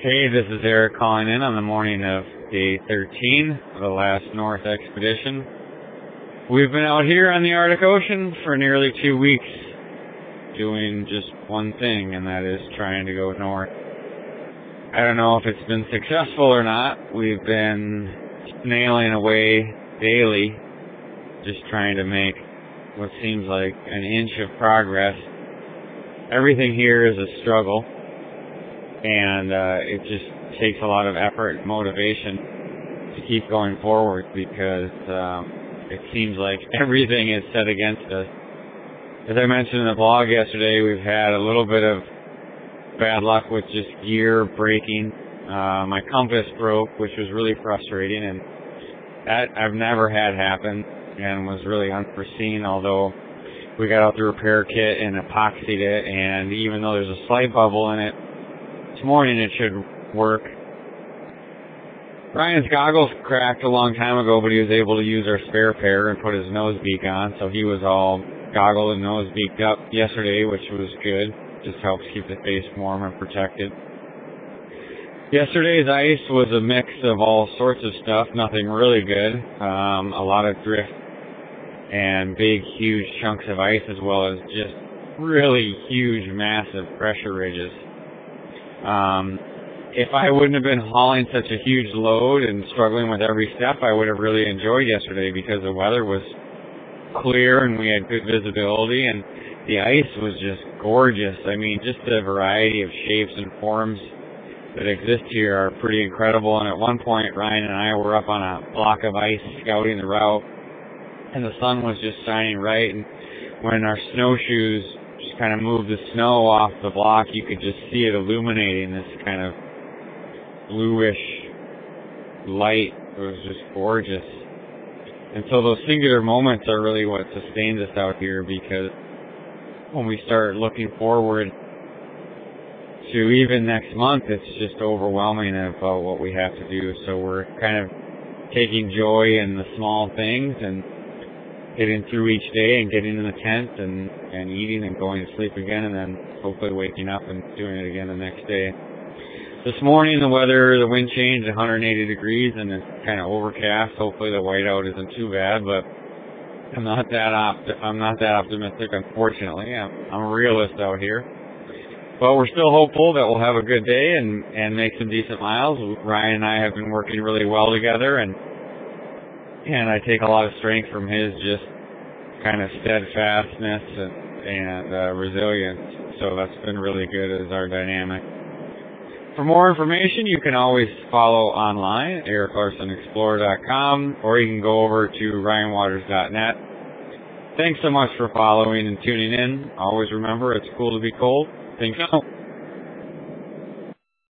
Hey, this is Eric calling in on the morning of day 13 of the last North expedition. We've been out here on the Arctic Ocean for nearly two weeks doing just one thing, and that is trying to go north. I don't know if it's been successful or not. We've been nailing away daily, just trying to make what seems like an inch of progress. Everything here is a struggle and uh, it just takes a lot of effort and motivation to keep going forward because um, it seems like everything is set against us. As I mentioned in the blog yesterday, we've had a little bit of bad luck with just gear breaking. Uh, my compass broke, which was really frustrating, and that I've never had happen and was really unforeseen. Although we got out the repair kit and epoxied it, and even though there's a slight bubble in it, this morning it should work. Ryan's goggles cracked a long time ago, but he was able to use our spare pair and put his nose beak on, so he was all goggled and nose beaked up yesterday, which was good. Just helps keep the face warm and protected. Yesterday's ice was a mix of all sorts of stuff, nothing really good. Um, a lot of drift and big, huge chunks of ice, as well as just really huge, massive pressure ridges. Um, if I wouldn't have been hauling such a huge load and struggling with every step, I would have really enjoyed yesterday because the weather was clear and we had good visibility and the ice was just gorgeous. I mean, just the variety of shapes and forms that exist here are pretty incredible. And at one point, Ryan and I were up on a block of ice scouting the route and the sun was just shining right. And when our snowshoes kind of moved the snow off the block, you could just see it illuminating this kind of bluish light. It was just gorgeous. And so those singular moments are really what sustains us out here because when we start looking forward to even next month, it's just overwhelming about what we have to do. So we're kind of taking joy in the small things and getting through each day and getting in the tent and, and eating and going to sleep again and then hopefully waking up and doing it again the next day. This morning the weather, the wind changed 180 degrees and it's kind of overcast. Hopefully the whiteout isn't too bad, but I'm not that opt- I'm not that optimistic unfortunately. I'm, I'm a realist out here. But we're still hopeful that we'll have a good day and, and make some decent miles. Ryan and I have been working really well together and and I take a lot of strength from his just kind of steadfastness and, and uh, resilience. So that's been really good as our dynamic. For more information, you can always follow online, ericlarsenexplorer.com, or you can go over to ryanwaters.net. Thanks so much for following and tuning in. Always remember, it's cool to be cold. Think so.